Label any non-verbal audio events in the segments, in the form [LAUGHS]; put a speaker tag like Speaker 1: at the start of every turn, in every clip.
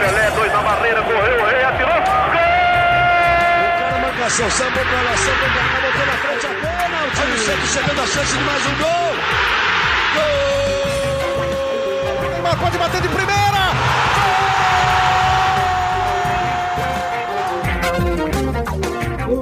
Speaker 1: Pelé, dois na barreira, correu, o rei atirou. Gol!
Speaker 2: O cara marcação, sambou pra lá, sambou pra cá, botou na frente a bola. O time sempre chegando a chance de mais um gol. Gol! Neymar pode bater de primeira.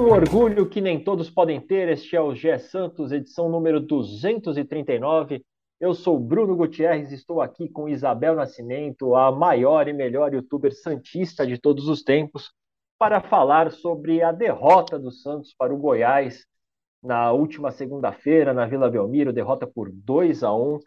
Speaker 3: Um orgulho que nem todos podem ter, este é o Gé Santos, edição número 239. Eu sou Bruno Gutierrez, estou aqui com Isabel Nascimento, a maior e melhor youtuber santista de todos os tempos, para falar sobre a derrota do Santos para o Goiás na última segunda-feira na Vila Belmiro, derrota por 2 a 1,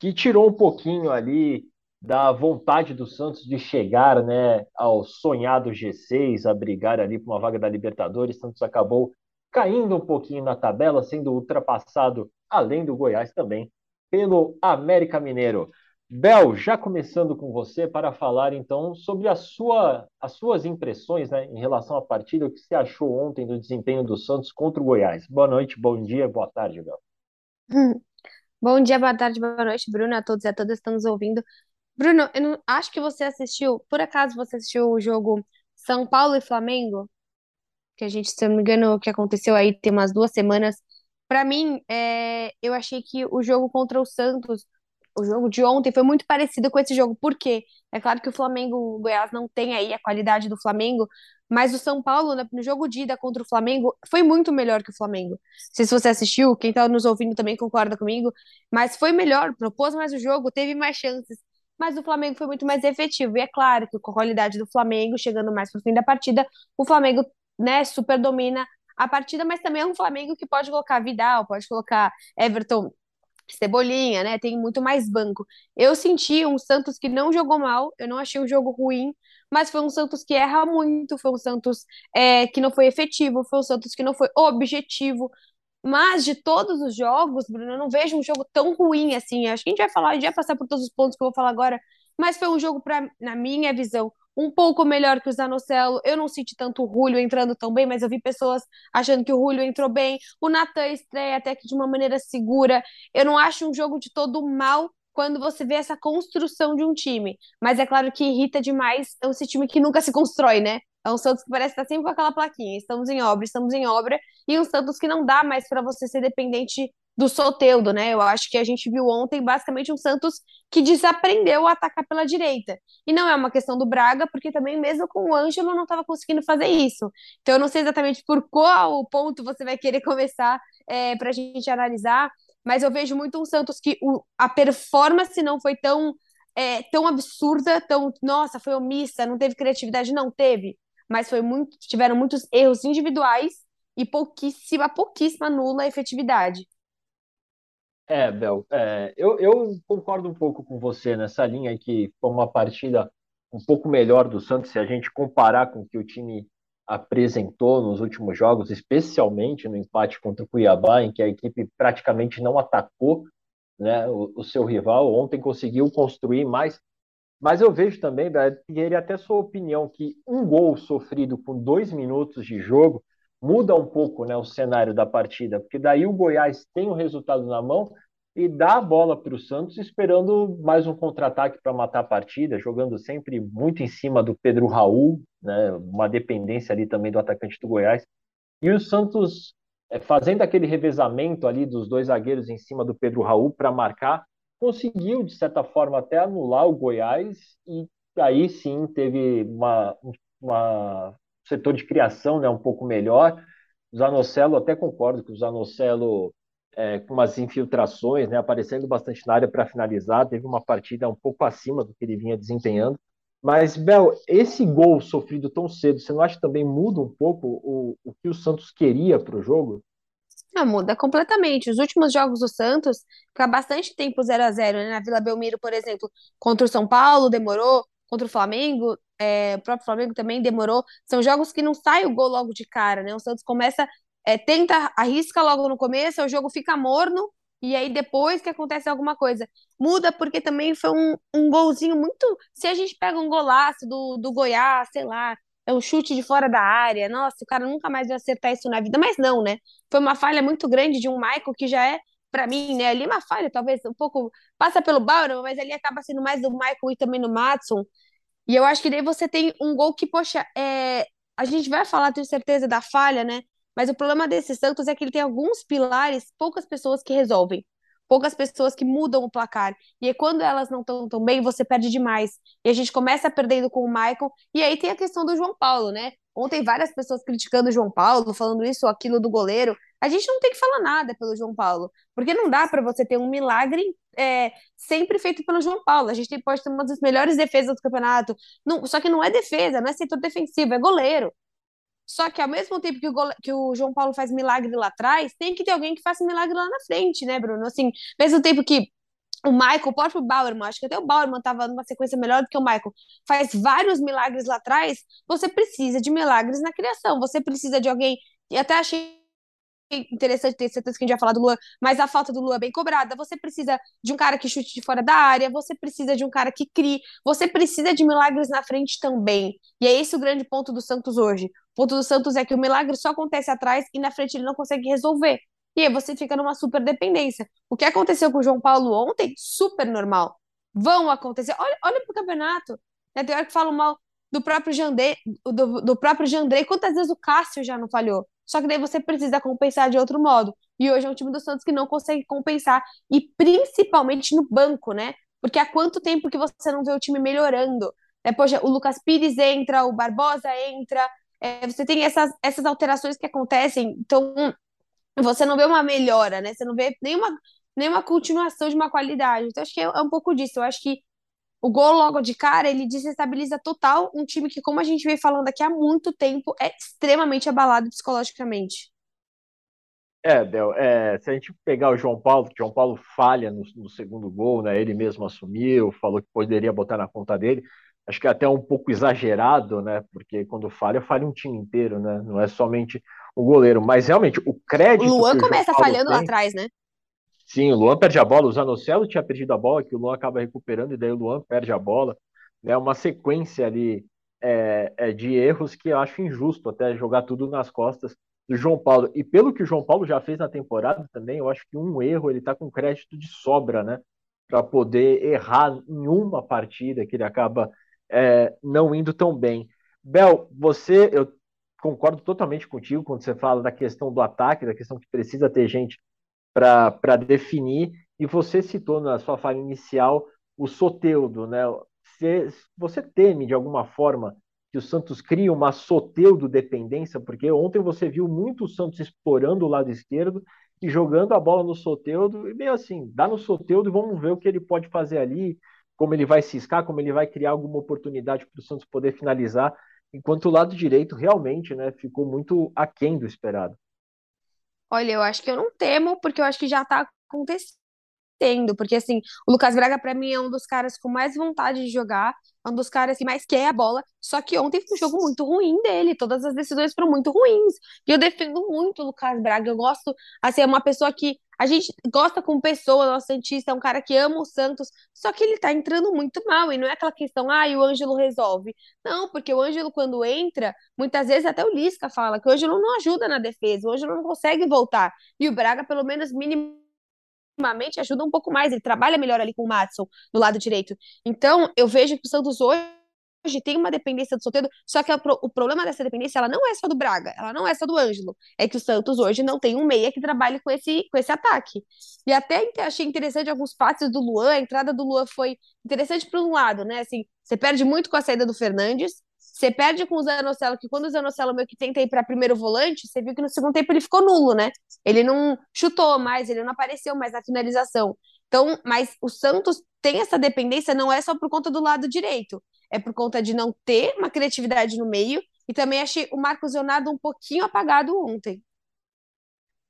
Speaker 3: que tirou um pouquinho ali da vontade do Santos de chegar, né, ao sonhado G6, a brigar ali por uma vaga da Libertadores. Santos acabou caindo um pouquinho na tabela, sendo ultrapassado além do Goiás também pelo América Mineiro. Bel, já começando com você para falar então sobre a sua, as suas impressões né, em relação à partida, o que você achou ontem do desempenho do Santos contra o Goiás. Boa noite, bom dia, boa tarde, Bel.
Speaker 4: Bom dia, boa tarde, boa noite, Bruno, a todos e a todas que estão nos ouvindo. Bruno, eu não, acho que você assistiu, por acaso você assistiu o jogo São Paulo e Flamengo? Que a gente, se eu não me engano, que aconteceu aí tem umas duas semanas. Para mim, é, eu achei que o jogo contra o Santos, o jogo de ontem, foi muito parecido com esse jogo. Por quê? É claro que o Flamengo, o Goiás não tem aí a qualidade do Flamengo, mas o São Paulo, né, no jogo de ida contra o Flamengo, foi muito melhor que o Flamengo. Não sei se você assistiu, quem está nos ouvindo também concorda comigo, mas foi melhor, propôs mais o jogo, teve mais chances. Mas o Flamengo foi muito mais efetivo. E é claro que com a qualidade do Flamengo, chegando mais para o fim da partida, o Flamengo, né, super domina a partida, mas também é um Flamengo que pode colocar Vidal, pode colocar Everton, Cebolinha, né? Tem muito mais banco. Eu senti um Santos que não jogou mal, eu não achei um jogo ruim, mas foi um Santos que erra muito, foi um Santos é, que não foi efetivo, foi um Santos que não foi objetivo. Mas de todos os jogos, Bruno, eu não vejo um jogo tão ruim assim. Acho que a gente vai falar, a gente vai passar por todos os pontos que eu vou falar agora, mas foi um jogo, pra, na minha visão, um pouco melhor que o Zanocelo. Eu não senti tanto o Julio entrando tão bem, mas eu vi pessoas achando que o Julio entrou bem. O Natan estreia até que de uma maneira segura. Eu não acho um jogo de todo mal quando você vê essa construção de um time. Mas é claro que irrita demais esse time que nunca se constrói, né? É um Santos que parece estar sempre com aquela plaquinha. Estamos em obra, estamos em obra. E um Santos que não dá mais para você ser dependente do Soteudo, né? Eu acho que a gente viu ontem basicamente um Santos que desaprendeu a atacar pela direita. E não é uma questão do Braga, porque também mesmo com o Ângelo não estava conseguindo fazer isso. Então eu não sei exatamente por qual ponto você vai querer [LAUGHS] começar é, para a gente analisar, mas eu vejo muito um Santos que o, a performance não foi tão é, tão absurda, tão nossa, foi omissa, não teve criatividade, não teve, mas foi muito, tiveram muitos erros individuais e pouquíssima, pouquíssima nula efetividade.
Speaker 3: É, Bel, é, eu, eu concordo um pouco com você nessa linha que foi uma partida um pouco melhor do Santos se a gente comparar com o que o time apresentou nos últimos jogos, especialmente no empate contra o Cuiabá, em que a equipe praticamente não atacou né, o, o seu rival. Ontem conseguiu construir mais, mas eu vejo também, Bel, queria até sua opinião, que um gol sofrido com dois minutos de jogo muda um pouco né, o cenário da partida, porque daí o Goiás tem o resultado na mão e dá a bola para o Santos esperando mais um contra-ataque para matar a partida, jogando sempre muito em cima do Pedro Raul, né, uma dependência ali também do atacante do Goiás. E o Santos é, fazendo aquele revezamento ali dos dois zagueiros em cima do Pedro Raul para marcar, conseguiu, de certa forma, até anular o Goiás e aí sim teve uma, uma setor de criação né, um pouco melhor. O Zanocelo, até concordo que o Zanocelo, é, com umas infiltrações, né, aparecendo bastante na área para finalizar, teve uma partida um pouco acima do que ele vinha desempenhando. Mas, Bel, esse gol sofrido tão cedo, você não acha que também muda um pouco o, o que o Santos queria para o jogo?
Speaker 4: Não, muda completamente. Os últimos jogos do Santos, fica bastante tempo 0 a 0 né? Na Vila Belmiro, por exemplo, contra o São Paulo, demorou. Contra o Flamengo, é, o próprio Flamengo também demorou. São jogos que não sai o gol logo de cara, né? O Santos começa, é, tenta, arrisca logo no começo, o jogo fica morno, e aí depois que acontece alguma coisa. Muda porque também foi um, um golzinho muito. Se a gente pega um golaço do, do Goiás, sei lá, é um chute de fora da área, nossa, o cara nunca mais vai acertar isso na vida, mas não, né? Foi uma falha muito grande de um Michael que já é para mim, né? Ali uma falha, talvez um pouco passa pelo Bauer, mas ali acaba sendo mais do Michael e também no Matson. E eu acho que daí você tem um gol que, poxa, é... a gente vai falar, tenho certeza, da falha, né? Mas o problema desse Santos é que ele tem alguns pilares, poucas pessoas que resolvem poucas pessoas que mudam o placar. E quando elas não estão tão bem, você perde demais. E a gente começa perdendo com o Michael. E aí tem a questão do João Paulo, né? Ontem várias pessoas criticando o João Paulo, falando isso ou aquilo do goleiro. A gente não tem que falar nada pelo João Paulo, porque não dá para você ter um milagre é, sempre feito pelo João Paulo. A gente pode ter uma das melhores defesas do campeonato, não, só que não é defesa, não é setor defensivo, é goleiro. Só que ao mesmo tempo que o, gole... que o João Paulo faz milagre lá atrás, tem que ter alguém que faça milagre lá na frente, né, Bruno? Assim, mesmo tempo que o Michael, o próprio Bauerman, acho que até o Bauerman estava numa sequência melhor do que o Michael, faz vários milagres lá atrás, você precisa de milagres na criação, você precisa de alguém, e até achei interessante ter certeza que a gente vai falar do Luan, mas a falta do Luan é bem cobrada. Você precisa de um cara que chute de fora da área, você precisa de um cara que crie, você precisa de milagres na frente também. E é esse o grande ponto do Santos hoje. O ponto do Santos é que o milagre só acontece atrás e na frente ele não consegue resolver. E aí você fica numa super dependência. O que aconteceu com o João Paulo ontem, super normal. Vão acontecer. Olha, olha pro campeonato. Né? Tem hora que falam mal do próprio Jandê, do, do próprio. Quantas vezes o Cássio já não falhou? Só que daí você precisa compensar de outro modo. E hoje é um time do Santos que não consegue compensar, e principalmente no banco, né? Porque há quanto tempo que você não vê o time melhorando? É, poxa, o Lucas Pires entra, o Barbosa entra, é, você tem essas, essas alterações que acontecem, então você não vê uma melhora, né? Você não vê nenhuma, nenhuma continuação de uma qualidade. Então, acho que é, é um pouco disso. Eu acho que o gol logo de cara, ele desestabiliza total um time que, como a gente vem falando aqui há muito tempo, é extremamente abalado psicologicamente.
Speaker 3: É, Del, é, se a gente pegar o João Paulo, que João Paulo falha no, no, segundo gol, né? Ele mesmo assumiu, falou que poderia botar na conta dele. Acho que é até um pouco exagerado, né? Porque quando falha, falha um time inteiro, né? Não é somente o goleiro. Mas realmente, o crédito.
Speaker 4: O Luan começa falhando tem, lá atrás, né?
Speaker 3: Sim, o Luan perde a bola, o Zanocelo tinha perdido a bola, que o Luan acaba recuperando, e daí o Luan perde a bola. Né? uma sequência ali é, é, de erros que eu acho injusto até jogar tudo nas costas do João Paulo. E pelo que o João Paulo já fez na temporada também, eu acho que um erro ele tá com crédito de sobra, né? Para poder errar em uma partida que ele acaba é, não indo tão bem. Bel, você, eu concordo totalmente contigo quando você fala da questão do ataque, da questão que precisa ter gente para definir. E você citou na sua fala inicial o Soteudo, né? Você, você teme de alguma forma que o Santos crie uma Soteudo dependência, porque ontem você viu muito o Santos explorando o lado esquerdo e jogando a bola no Soteudo, e meio assim, dá no Soteudo e vamos ver o que ele pode fazer ali, como ele vai ciscar, como ele vai criar alguma oportunidade para o Santos poder finalizar, enquanto o lado direito realmente né, ficou muito aquém do esperado.
Speaker 4: Olha, eu acho que eu não temo, porque eu acho que já está acontecendo. Porque, assim, o Lucas Braga, para mim, é um dos caras com mais vontade de jogar, é um dos caras que mais quer a bola. Só que ontem foi um jogo muito ruim dele, todas as decisões foram muito ruins. E eu defendo muito o Lucas Braga. Eu gosto, assim, é uma pessoa que a gente gosta como pessoa, nosso Santista é um cara que ama o Santos, só que ele tá entrando muito mal, e não é aquela questão, ah, e o Ângelo resolve. Não, porque o Ângelo, quando entra, muitas vezes até o Lisca fala que o Ângelo não ajuda na defesa, o Ângelo não consegue voltar. E o Braga, pelo menos, minimamente, ajuda um pouco mais, ele trabalha melhor ali com o Matson do lado direito. Então, eu vejo que o Santos hoje hoje tem uma dependência do Soteldo, só que o problema dessa dependência, ela não é só do Braga, ela não é só do Ângelo, é que o Santos hoje não tem um meia que trabalhe com esse, com esse ataque. E até achei interessante alguns passes do Luan, a entrada do Luan foi interessante por um lado, né, assim, você perde muito com a saída do Fernandes, você perde com o Zanocelo, que quando o Zanocelo meio que tenta ir para primeiro volante, você viu que no segundo tempo ele ficou nulo, né? Ele não chutou mais, ele não apareceu mais na finalização. Então, mas o Santos tem essa dependência, não é só por conta do lado direito é por conta de não ter uma criatividade no meio. E também achei o Marcos Leonardo um pouquinho apagado ontem.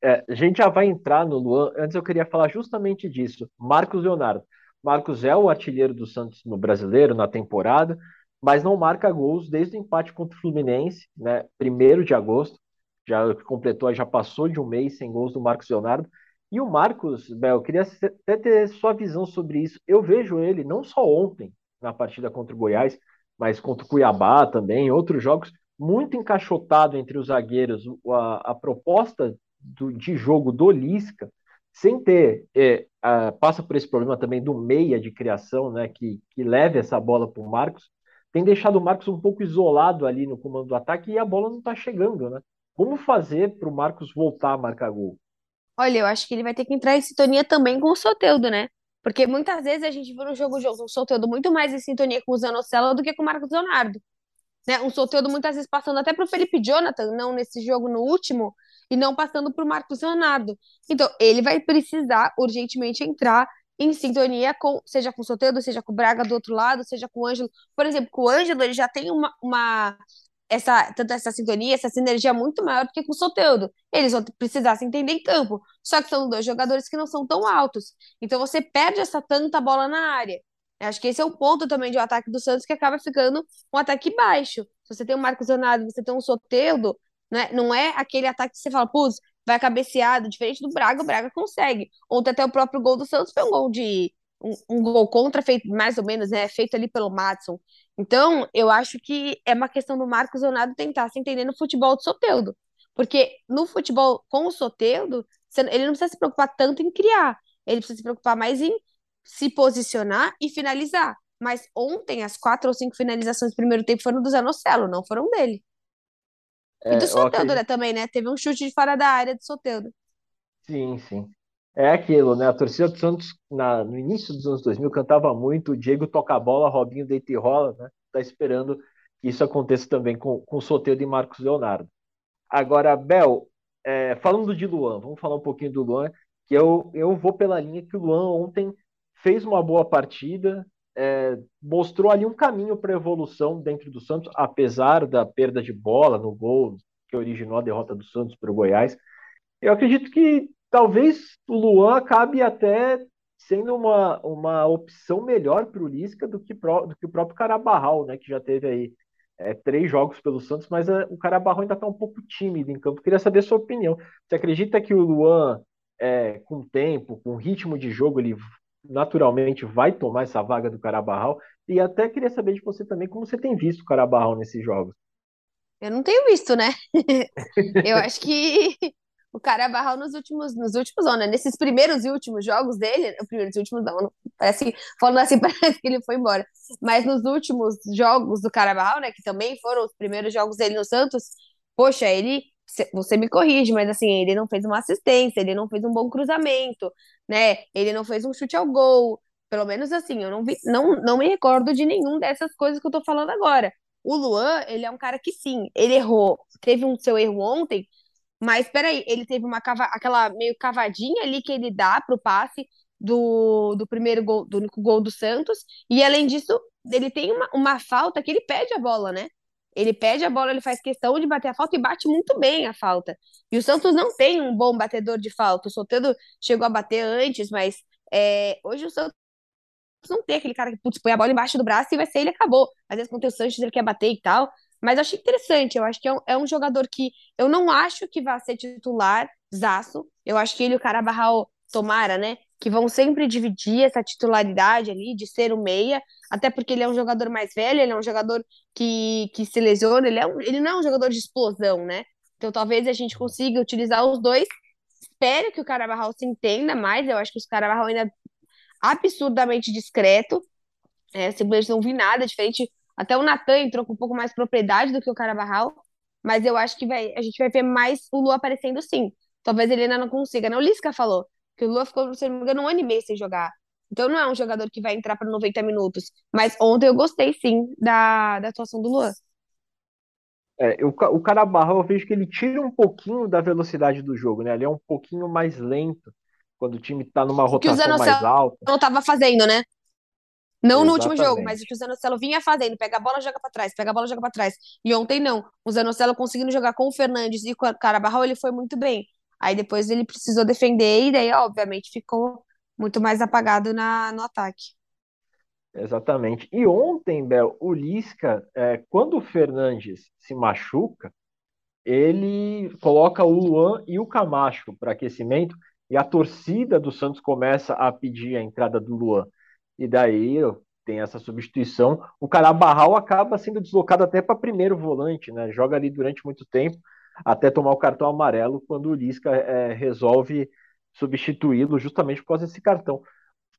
Speaker 3: É, a gente já vai entrar no Luan. Antes eu queria falar justamente disso. Marcos Leonardo. Marcos é o artilheiro do Santos no brasileiro na temporada, mas não marca gols desde o empate contra o Fluminense, né? Primeiro de agosto. Já completou, já passou de um mês sem gols do Marcos Leonardo. E o Marcos, Bel, eu queria até ter sua visão sobre isso. Eu vejo ele não só ontem, na partida contra o Goiás, mas contra o Cuiabá também, outros jogos, muito encaixotado entre os zagueiros. A, a proposta do, de jogo do Lisca sem ter, é, a, passa por esse problema também do meia de criação, né, que, que leve essa bola para o Marcos, tem deixado o Marcos um pouco isolado ali no comando do ataque e a bola não está chegando, né? Como fazer para o Marcos voltar a marcar gol?
Speaker 4: Olha, eu acho que ele vai ter que entrar em sintonia também com o Soteldo, né? Porque muitas vezes a gente viu no jogo o Soteldo muito mais em sintonia com o Zanocelo do que com o Marcos Leonardo. Né? Um Soteldo muitas vezes passando até para o Felipe Jonathan, não nesse jogo no último, e não passando para o Marcos Leonardo. Então, ele vai precisar urgentemente entrar em sintonia com, seja com o Soteldo, seja com o Braga do outro lado, seja com o Ângelo. Por exemplo, com o Ângelo, ele já tem uma, uma essa, tanto essa sintonia, essa sinergia muito maior do que com o Soteldo. Eles vão precisar se entender em campo. Só que são dois jogadores que não são tão altos. Então você perde essa tanta bola na área. Acho que esse é o ponto também de um ataque do Santos que acaba ficando um ataque baixo. Se você tem um Marcos Leonardo, você tem um Soteldo, né? não é aquele ataque que você fala, putz, vai cabeceado, diferente do Braga, o Braga consegue. Ontem até o próprio gol do Santos foi um gol de um, um, gol contra feito mais ou menos, né, feito ali pelo Matson. Então, eu acho que é uma questão do Marcos Leonardo tentar se entender no futebol do Soteldo. Porque no futebol com o Soteldo, ele não precisa se preocupar tanto em criar, ele precisa se preocupar mais em se posicionar e finalizar. Mas ontem, as quatro ou cinco finalizações do primeiro tempo foram do Zanocelo, não foram dele. É, e do Soteldo, né, também, né? Teve um chute de fora da área do Soteldo.
Speaker 3: Sim, sim. É aquilo, né? A torcida do Santos, na, no início dos anos 2000, cantava muito Diego toca a bola, Robinho deita e rola, né? Tá esperando que isso aconteça também com, com o Soteldo e Marcos Leonardo. Agora, Bel, é, falando de Luan, vamos falar um pouquinho do Luan, que eu, eu vou pela linha que o Luan ontem fez uma boa partida, é, mostrou ali um caminho para evolução dentro do Santos, apesar da perda de bola no gol que originou a derrota do Santos para o Goiás. Eu acredito que talvez o Luan acabe até sendo uma, uma opção melhor para o Lisca do que, pro, do que o próprio Carabarral, né, que já teve aí é, três jogos pelo Santos, mas é, o Carabarral ainda está um pouco tímido em campo. Queria saber a sua opinião. Você acredita que o Luan, é, com tempo, com ritmo de jogo, ele naturalmente vai tomar essa vaga do Carabarral. E até queria saber de você também como você tem visto o Carabarral nesses jogos.
Speaker 4: Eu não tenho visto, né? [LAUGHS] eu acho que o Carabarral nos últimos, nos últimos anos, né? nesses primeiros e últimos jogos dele, os primeiros e últimos não, parece, falando assim, [LAUGHS] parece que ele foi embora. Mas nos últimos jogos do Carabarral, né, que também foram os primeiros jogos dele no Santos, poxa, ele você me corrige, mas assim, ele não fez uma assistência, ele não fez um bom cruzamento, né? Ele não fez um chute ao gol. Pelo menos assim, eu não vi, não, não me recordo de nenhum dessas coisas que eu tô falando agora. O Luan, ele é um cara que sim, ele errou, teve um seu erro ontem, mas peraí, ele teve uma cava, aquela meio cavadinha ali que ele dá pro passe do, do primeiro gol, do único gol do Santos, e além disso, ele tem uma, uma falta que ele pede a bola, né? Ele pede a bola, ele faz questão de bater a falta e bate muito bem a falta. E o Santos não tem um bom batedor de falta. O Soteldo chegou a bater antes, mas é, hoje o Santos não tem aquele cara que putz, põe a bola embaixo do braço e vai ser ele acabou. Às vezes, quando tem o Sanches, ele quer bater e tal. Mas achei interessante. Eu acho que é um, é um jogador que eu não acho que vai ser titular, zaço. Eu acho que ele e o Carabarral, tomara, né? que vão sempre dividir essa titularidade ali de ser o meia, até porque ele é um jogador mais velho, ele é um jogador que, que se lesiona, ele, é um, ele não é um jogador de explosão, né? Então talvez a gente consiga utilizar os dois. Espero que o Carabarral se entenda mais, eu acho que o Carabarral ainda é absurdamente discreto, é, simplesmente não vi nada diferente. Até o Natan entrou com um pouco mais propriedade do que o Carabarral, mas eu acho que vai, a gente vai ver mais o Lu aparecendo sim. Talvez ele ainda não consiga. Não, o Lisca falou que o Lua ficou, se não me engano, um ano e meio sem jogar. Então não é um jogador que vai entrar para 90 minutos. Mas ontem eu gostei sim da, da atuação do Luan.
Speaker 3: É, o, o Carabarro, eu vejo que ele tira um pouquinho da velocidade do jogo, né? Ele é um pouquinho mais lento quando o time está numa rotação mais alta.
Speaker 4: Não estava fazendo, né? Não Exatamente. no último jogo, mas o que o Zanocelo vinha fazendo, pega a bola, joga para trás, pega a bola, joga para trás. E ontem não. O Zanocelo conseguindo jogar com o Fernandes e com o Carabarro, ele foi muito bem. Aí depois ele precisou defender e daí, obviamente, ficou muito mais apagado na, no ataque.
Speaker 3: Exatamente. E ontem, Bel, o Lisca, é, quando o Fernandes se machuca, ele coloca o Luan e o Camacho para aquecimento e a torcida do Santos começa a pedir a entrada do Luan. E daí tem essa substituição. O Carabarral acaba sendo deslocado até para primeiro volante, né? Joga ali durante muito tempo até tomar o cartão amarelo quando o Lisca é, resolve substituí-lo justamente por causa desse cartão.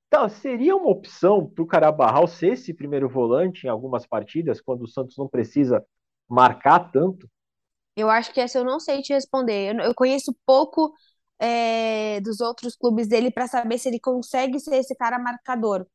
Speaker 3: Então, seria uma opção para o Carabarral ser esse primeiro volante em algumas partidas, quando o Santos não precisa marcar tanto?
Speaker 4: Eu acho que essa eu não sei te responder. Eu, eu conheço pouco é, dos outros clubes dele para saber se ele consegue ser esse cara marcador.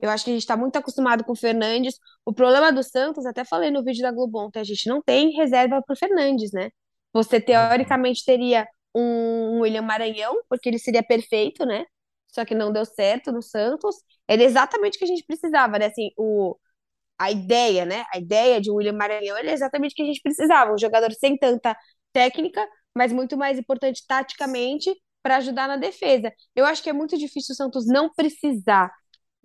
Speaker 4: Eu acho que a gente está muito acostumado com o Fernandes. O problema do Santos, até falei no vídeo da Globo ontem, a gente não tem reserva para o Fernandes, né? Você teoricamente teria um William Maranhão, porque ele seria perfeito, né? Só que não deu certo no Santos. Era exatamente o que a gente precisava, né? Assim, o, a ideia, né? A ideia de William Maranhão era exatamente o que a gente precisava. Um jogador sem tanta técnica, mas muito mais importante taticamente para ajudar na defesa. Eu acho que é muito difícil o Santos não precisar,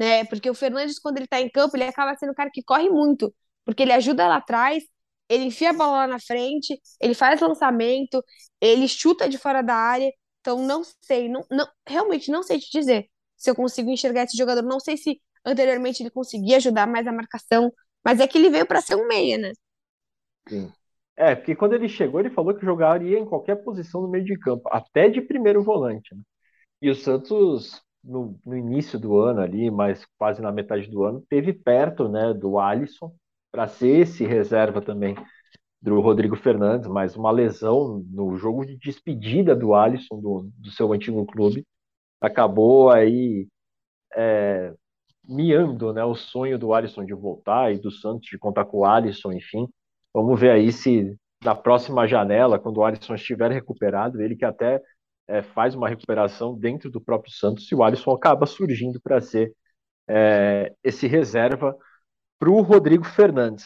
Speaker 4: né? Porque o Fernandes, quando ele está em campo, ele acaba sendo um cara que corre muito, porque ele ajuda lá atrás, ele enfia a bola lá na frente, ele faz lançamento, ele chuta de fora da área. Então, não sei, não, não, realmente não sei te dizer se eu consigo enxergar esse jogador. Não sei se Anteriormente ele conseguia ajudar mais a marcação, mas é que ele veio para ser um meia, né?
Speaker 3: Sim. É, porque quando ele chegou, ele falou que jogaria em qualquer posição no meio de campo, até de primeiro volante. Né? E o Santos, no, no, início do ano ali, mas quase na metade do ano, teve perto né, do Alisson para ser esse reserva também do Rodrigo Fernandes, mas uma lesão no jogo de despedida do Alisson, do, do seu antigo clube, acabou aí é, miando né, o sonho do Alisson de voltar e do Santos de contar com o Alisson, enfim. Vamos ver aí se na próxima janela, quando o Alisson estiver recuperado, ele que até é, faz uma recuperação dentro do próprio Santos, se o Alisson acaba surgindo para ser é, esse reserva para o Rodrigo Fernandes.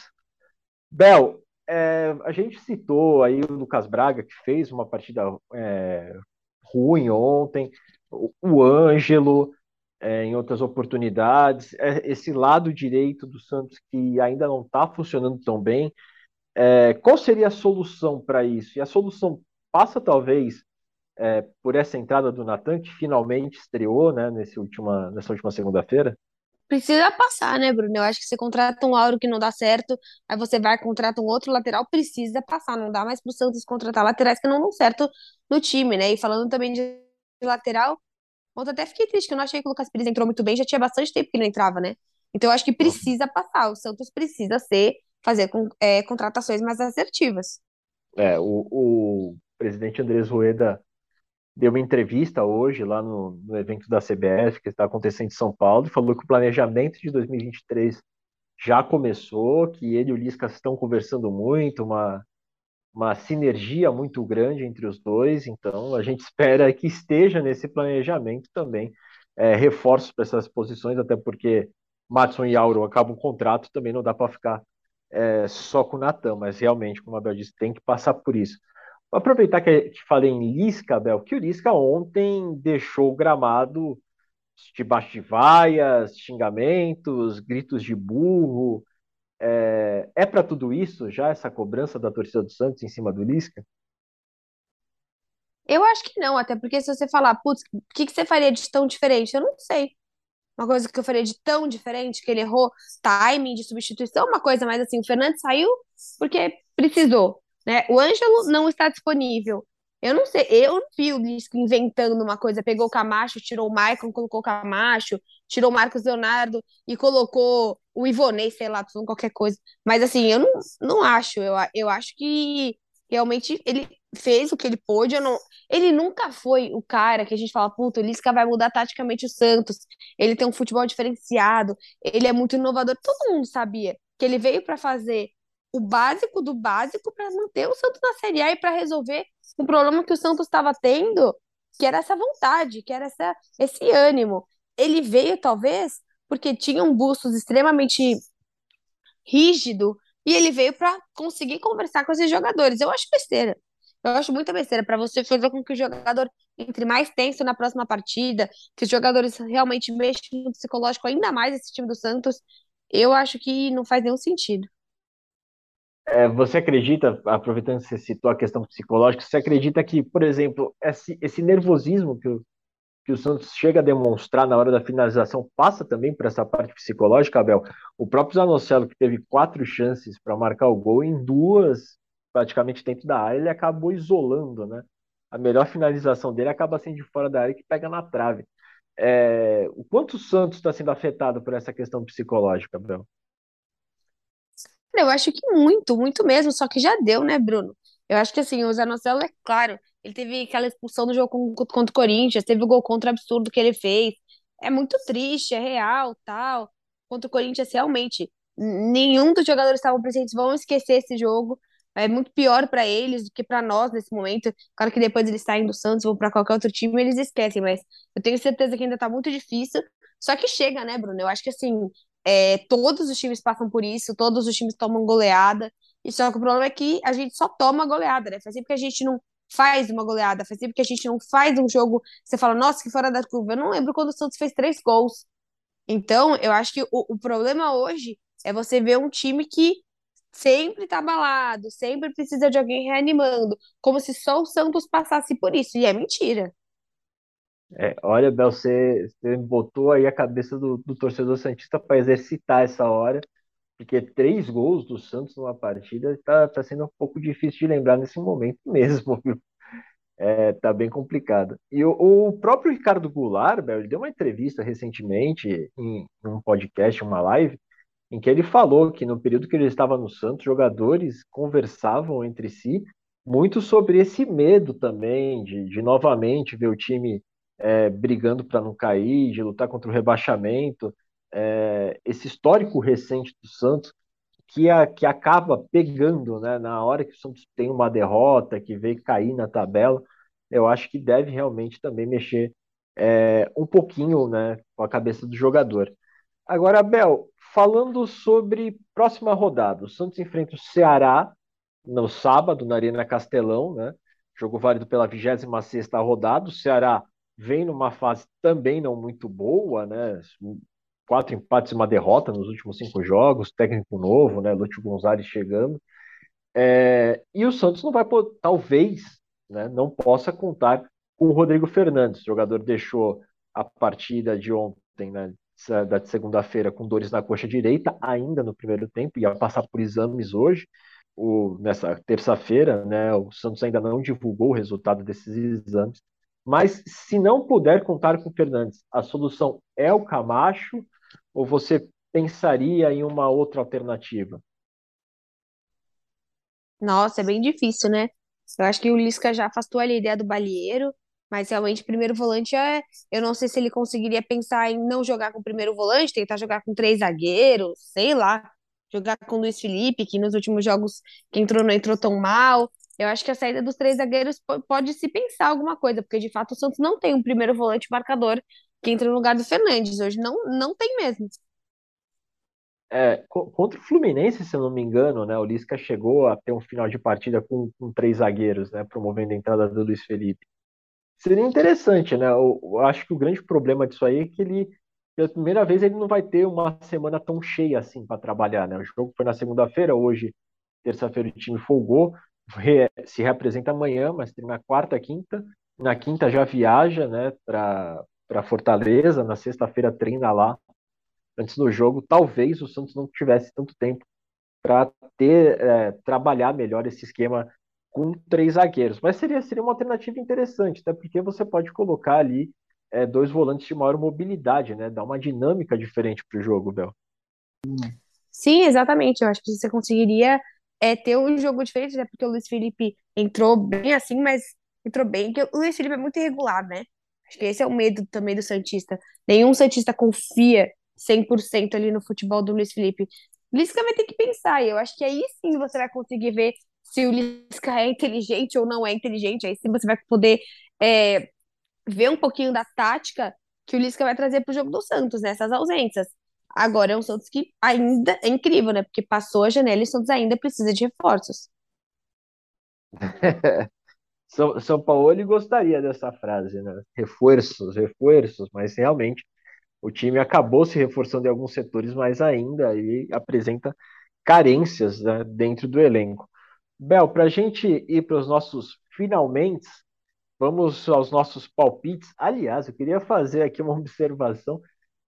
Speaker 3: Bel, é, a gente citou aí o Lucas Braga, que fez uma partida é, ruim ontem, o, o Ângelo, é, em outras oportunidades. É, esse lado direito do Santos que ainda não está funcionando tão bem. Qual seria a solução para isso? E a solução passa talvez é, por essa entrada do Natan, que finalmente estreou né, nesse última, nessa última segunda-feira?
Speaker 4: Precisa passar, né, Bruno? Eu acho que você contrata um Auro que não dá certo, aí você vai contrata um outro lateral, precisa passar. Não dá mais para o Santos contratar laterais que não dão certo no time, né? E falando também de lateral, Ontem até fiquei triste, que eu não achei que o Lucas Pires entrou muito bem, já tinha bastante tempo que não entrava, né? Então eu acho que precisa passar, o Santos precisa ser, fazer com, é, contratações mais assertivas.
Speaker 3: É, o, o presidente Andrés Rueda deu uma entrevista hoje lá no, no evento da CBF, que está acontecendo em São Paulo, e falou que o planejamento de 2023 já começou, que ele e o Lisca estão conversando muito, uma, uma sinergia muito grande entre os dois, então a gente [LAUGHS] espera que esteja nesse planejamento também é, reforços para essas posições, até porque Matson e Auro acabam o contrato, também não dá para ficar é, só com o Natan, mas realmente, como a Bel disse, tem que passar por isso. Aproveitar que, que falei em Lisca, Bel, que o Lisca ontem deixou o gramado debaixo de vaias, xingamentos, gritos de burro, é, é para tudo isso já essa cobrança da torcida do Santos em cima do Lisca?
Speaker 4: Eu acho que não, até porque se você falar, putz, o que, que você faria de tão diferente? Eu não sei. Uma coisa que eu faria de tão diferente, que ele errou timing de substituição, uma coisa mais assim, o Fernandes saiu porque precisou, né? O Ângelo não está disponível. Eu não sei, eu não vi o Lisca inventando uma coisa, pegou o Camacho, tirou o Maicon, colocou o Camacho, tirou o Marcos Leonardo e colocou o Ivonei, sei lá, falando qualquer coisa. Mas assim, eu não, não acho, eu, eu acho que realmente ele fez o que ele pôde, eu não, ele nunca foi o cara que a gente fala, puta, o Lisca vai mudar taticamente o Santos, ele tem um futebol diferenciado, ele é muito inovador, todo mundo sabia que ele veio para fazer o básico do básico para manter o Santos na Série A e para resolver um problema que o Santos estava tendo, que era essa vontade, que era essa, esse ânimo. Ele veio, talvez, porque tinha um bustos extremamente rígido, e ele veio para conseguir conversar com esses jogadores. Eu acho besteira. Eu acho muita besteira para você fazer com que o jogador entre mais tenso na próxima partida, que os jogadores realmente mexam no psicológico ainda mais esse time do Santos. Eu acho que não faz nenhum sentido.
Speaker 3: É, você acredita, aproveitando que você citou a questão psicológica, você acredita que, por exemplo, esse, esse nervosismo que o, que o Santos chega a demonstrar na hora da finalização passa também por essa parte psicológica, Abel? O próprio Zanocelo, que teve quatro chances para marcar o gol, em duas, praticamente dentro da área, ele acabou isolando, né? a melhor finalização dele acaba sendo de fora da área que pega na trave. É, o quanto o Santos está sendo afetado por essa questão psicológica, Bruno?
Speaker 4: Eu acho que muito, muito mesmo, só que já deu, né, Bruno? Eu acho que assim, o Zanocelo, é claro, ele teve aquela expulsão do jogo contra o Corinthians, teve o gol contra absurdo que ele fez. É muito triste, é real, tal. Contra o Corinthians, realmente, nenhum dos jogadores estavam presentes vão esquecer esse jogo. É muito pior para eles do que para nós nesse momento. Claro que depois eles saem do Santos, vão para qualquer outro time, eles esquecem, mas eu tenho certeza que ainda tá muito difícil. Só que chega, né, Bruno? Eu acho que assim, é, todos os times passam por isso, todos os times tomam goleada. E só que o problema é que a gente só toma goleada, né? Faz tempo que a gente não faz uma goleada, faz tempo que a gente não faz um jogo. Você fala, nossa, que fora da curva. Eu não lembro quando o Santos fez três gols. Então, eu acho que o, o problema hoje é você ver um time que sempre tá abalado, sempre precisa de alguém reanimando, como se só o Santos passasse por isso. E é mentira.
Speaker 3: É, olha, Bel, você, você botou aí a cabeça do, do torcedor Santista para exercitar essa hora, porque três gols do Santos numa partida está tá sendo um pouco difícil de lembrar nesse momento [LAUGHS] mesmo, viu? É, tá bem complicado. E o, o próprio Ricardo Goulart, Bel, ele deu uma entrevista recentemente em, em um podcast, uma live, em que ele falou que no período que ele estava no Santos, jogadores conversavam entre si muito sobre esse medo também de, de novamente ver o time é, brigando para não cair, de lutar contra o rebaixamento, é, esse histórico recente do Santos que, a, que acaba pegando né, na hora que o Santos tem uma derrota, que vê cair na tabela, eu acho que deve realmente também mexer é, um pouquinho né, com a cabeça do jogador. Agora, Abel, falando sobre próxima rodada, o Santos enfrenta o Ceará no sábado, na Arena Castelão, né? Jogo válido pela 26 rodada. O Ceará vem numa fase também não muito boa, né? Quatro empates e uma derrota nos últimos cinco jogos, técnico novo, né? Lúcio Gonzalez chegando. É, e o Santos não vai, talvez, né, não possa contar com o Rodrigo Fernandes. O jogador deixou a partida de ontem, né, da segunda-feira, com dores na coxa direita, ainda no primeiro tempo, ia passar por exames hoje. O, nessa terça-feira, né, o Santos ainda não divulgou o resultado desses exames. Mas se não puder contar com o Fernandes, a solução é o Camacho ou você pensaria em uma outra alternativa?
Speaker 4: Nossa, é bem difícil, né? Eu acho que o Lisca já afastou a ideia do Balieiro, mas realmente primeiro volante é. Eu não sei se ele conseguiria pensar em não jogar com o primeiro volante, tentar jogar com três zagueiros, sei lá. Jogar com o Luiz Felipe, que nos últimos jogos que entrou não entrou tão mal. Eu acho que a saída dos três zagueiros pode se pensar alguma coisa, porque de fato o Santos não tem um primeiro volante marcador que entra no lugar do Fernandes. Hoje não, não tem mesmo.
Speaker 3: É, contra o Fluminense, se eu não me engano, né, o Lisca chegou a ter um final de partida com, com três zagueiros, né, promovendo a entrada do Luiz Felipe. Seria interessante, né? Eu, eu acho que o grande problema disso aí é que ele, pela primeira vez, ele não vai ter uma semana tão cheia assim para trabalhar, né? O jogo foi na segunda-feira, hoje, terça-feira, o time folgou, se reapresenta amanhã, mas na quarta, quinta. Na quinta já viaja, né, para Fortaleza, na sexta-feira treina lá. Antes do jogo, talvez o Santos não tivesse tanto tempo para ter é, trabalhar melhor esse esquema com três zagueiros. Mas seria, seria uma alternativa interessante, até porque você pode colocar ali é, dois volantes de maior mobilidade, né? Dá uma dinâmica diferente para o jogo, Bel.
Speaker 4: Sim, exatamente. Eu acho que você conseguiria é, ter um jogo diferente, né? Porque o Luiz Felipe entrou bem assim, mas entrou bem. Porque o Luiz Felipe é muito irregular, né? Acho que esse é o medo também do Santista. Nenhum Santista confia 100% ali no futebol do Luiz Felipe. Lisca vai ter que pensar, e eu acho que aí sim você vai conseguir ver se o Lisca é inteligente ou não é inteligente. Aí sim você vai poder é, ver um pouquinho da tática que o Lisca vai trazer para o jogo do Santos, nessas né? ausências. Agora é um Santos que ainda é incrível, né? Porque passou a janela e o Santos ainda precisa de reforços. [LAUGHS]
Speaker 3: São, Paulo gostaria dessa frase, né? Reforços, reforços, mas realmente o time acabou se reforçando em alguns setores, mas ainda aí apresenta carências né, dentro do elenco. Bel, para a gente ir para os nossos finalmente, vamos aos nossos palpites. Aliás, eu queria fazer aqui uma observação.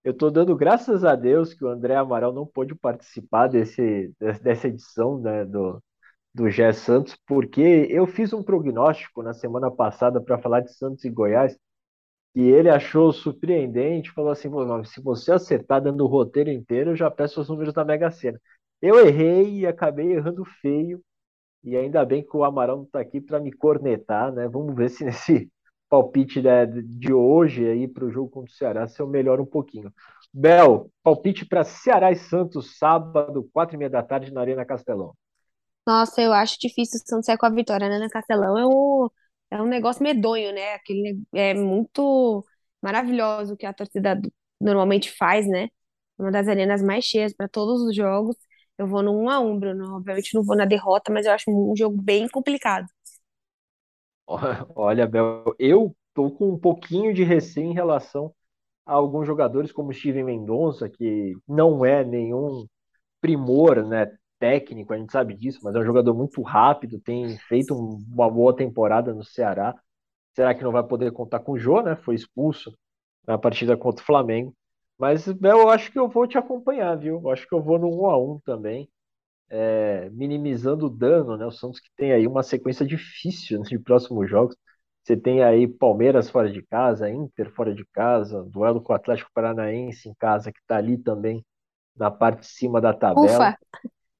Speaker 3: Eu estou dando graças a Deus que o André Amaral não pôde participar desse, dessa edição né, do, do Gé Santos, porque eu fiz um prognóstico na semana passada para falar de Santos e Goiás, e ele achou surpreendente, falou assim: se você acertar dando o roteiro inteiro, eu já peço os números da Mega Sena. Eu errei e acabei errando feio, e ainda bem que o Amaral não está aqui para me cornetar, né? Vamos ver se nesse palpite de hoje aí para o jogo contra o Ceará se eu melhoro um pouquinho. Bel, palpite para Ceará e Santos, sábado, quatro e meia da tarde, na Arena Castelão.
Speaker 4: Nossa, eu acho difícil o Santos sair com a vitória, né? Na Castelão é um, é um negócio medonho, né? Aquele é muito maravilhoso que a torcida normalmente faz, né? Uma das arenas mais cheias para todos os jogos. Eu vou no 1 a 1, Bruno. Obviamente não vou na derrota, mas eu acho um jogo bem complicado. [LAUGHS]
Speaker 3: Olha, Bel, eu tô com um pouquinho de receio em relação a alguns jogadores como Steven Mendonça, que não é nenhum primor, né, técnico, a gente sabe disso, mas é um jogador muito rápido, tem feito uma boa temporada no Ceará. Será que não vai poder contar com o Jô, né? Foi expulso na partida contra o Flamengo. Mas, Bel, eu acho que eu vou te acompanhar, viu? Eu acho que eu vou no 1 a 1 também, é, minimizando o dano, né? O Santos que tem aí uma sequência difícil de próximos jogos. Você tem aí Palmeiras fora de casa, Inter fora de casa, duelo com o Atlético Paranaense em casa, que está ali também na parte de cima da tabela.
Speaker 4: Ufa,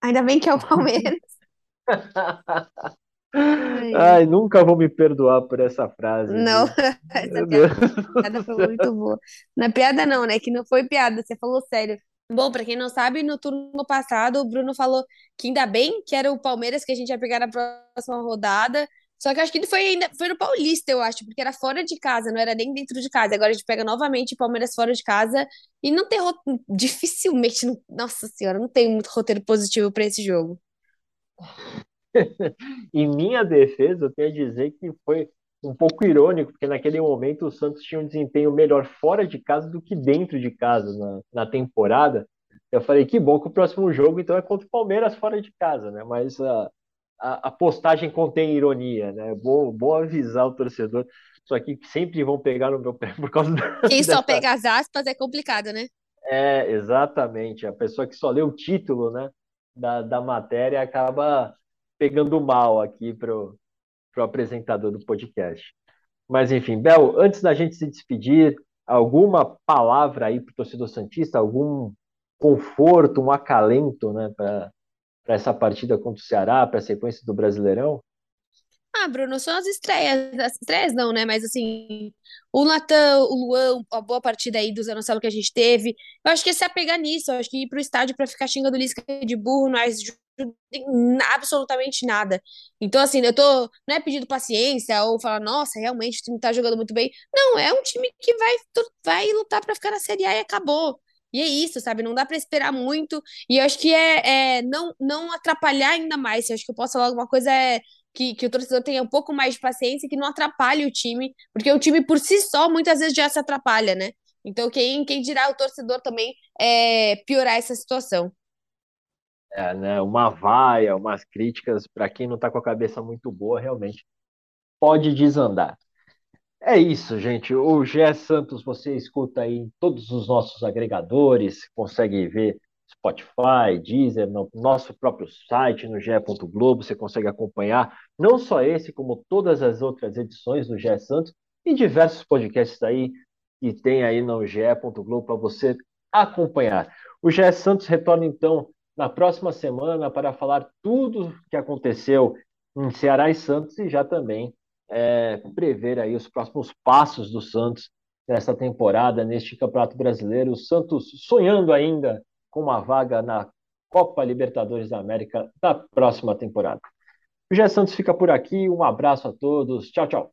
Speaker 4: ainda bem que é o Palmeiras. [LAUGHS] Ai,
Speaker 3: nunca vou me perdoar por essa frase,
Speaker 4: Não, [LAUGHS] essa piada
Speaker 3: do
Speaker 4: foi muito boa. Não é piada não, né? Que não foi piada, você falou sério. Bom, pra quem não sabe, no turno passado o Bruno falou que ainda bem que era o Palmeiras que a gente ia pegar na próxima rodada. Só que acho que ele foi ainda foi no Paulista, eu acho, porque era fora de casa, não era nem dentro de casa. Agora a gente pega novamente o Palmeiras fora de casa e não tem [LAUGHS] dificilmente, não- nossa senhora, não tem muito roteiro positivo pra esse jogo. [LAUGHS]
Speaker 3: Em minha defesa, eu tenho a dizer que foi um pouco irônico, porque naquele momento o Santos tinha um desempenho melhor fora de casa do que dentro de casa na, na temporada. Eu falei, que bom que o próximo jogo então é contra o Palmeiras fora de casa, né? Mas a, a, a postagem contém ironia, né? É bom, bom avisar o torcedor, só que sempre vão pegar no meu pé por causa [LAUGHS]
Speaker 4: Quem só
Speaker 3: dessa.
Speaker 4: pega as aspas é complicado, né?
Speaker 3: É, exatamente. A pessoa que só lê o título, né, da, da matéria acaba pegando mal aqui pro, pro apresentador do podcast. Mas enfim, Bel, antes da gente se despedir, alguma palavra aí pro torcedor santista, algum conforto, um acalento, né, para para essa partida contra o Ceará, para a sequência do Brasileirão?
Speaker 4: Ah, Bruno, são as estreias. As estreias não, né? Mas assim, o Natan, o Luan, a boa partida aí do Zanocelo que a gente teve. Eu acho que é se apegar nisso, eu acho que ir pro estádio pra ficar xingando Lisca de burro não em absolutamente nada. Então, assim, eu tô. Não é pedindo paciência ou falar, nossa, realmente o time tá jogando muito bem. Não, é um time que vai, vai lutar pra ficar na Série A e acabou. E é isso, sabe? Não dá pra esperar muito. E eu acho que é, é não, não atrapalhar ainda mais. Eu acho que eu posso falar alguma coisa é que, que o torcedor tenha um pouco mais de paciência e que não atrapalhe o time, porque o time por si só muitas vezes já se atrapalha, né? Então, quem, quem dirá o torcedor também é piorar essa situação.
Speaker 3: É, né, uma vaia, umas críticas para quem não está com a cabeça muito boa, realmente pode desandar. É isso, gente. O Gé Santos você escuta aí todos os nossos agregadores, consegue ver Spotify, Deezer, no nosso próprio site, no ge.globo, você consegue acompanhar não só esse, como todas as outras edições do Gé Santos e diversos podcasts aí que tem aí no ge.globo para você acompanhar. O Gé Santos retorna então na próxima semana para falar tudo que aconteceu em Ceará e Santos e já também é, prever aí os próximos passos do Santos nessa temporada, neste Campeonato Brasileiro. O Santos sonhando ainda com uma vaga na Copa Libertadores da América da próxima temporada. O Gé Santos fica por aqui. Um abraço a todos. Tchau, tchau.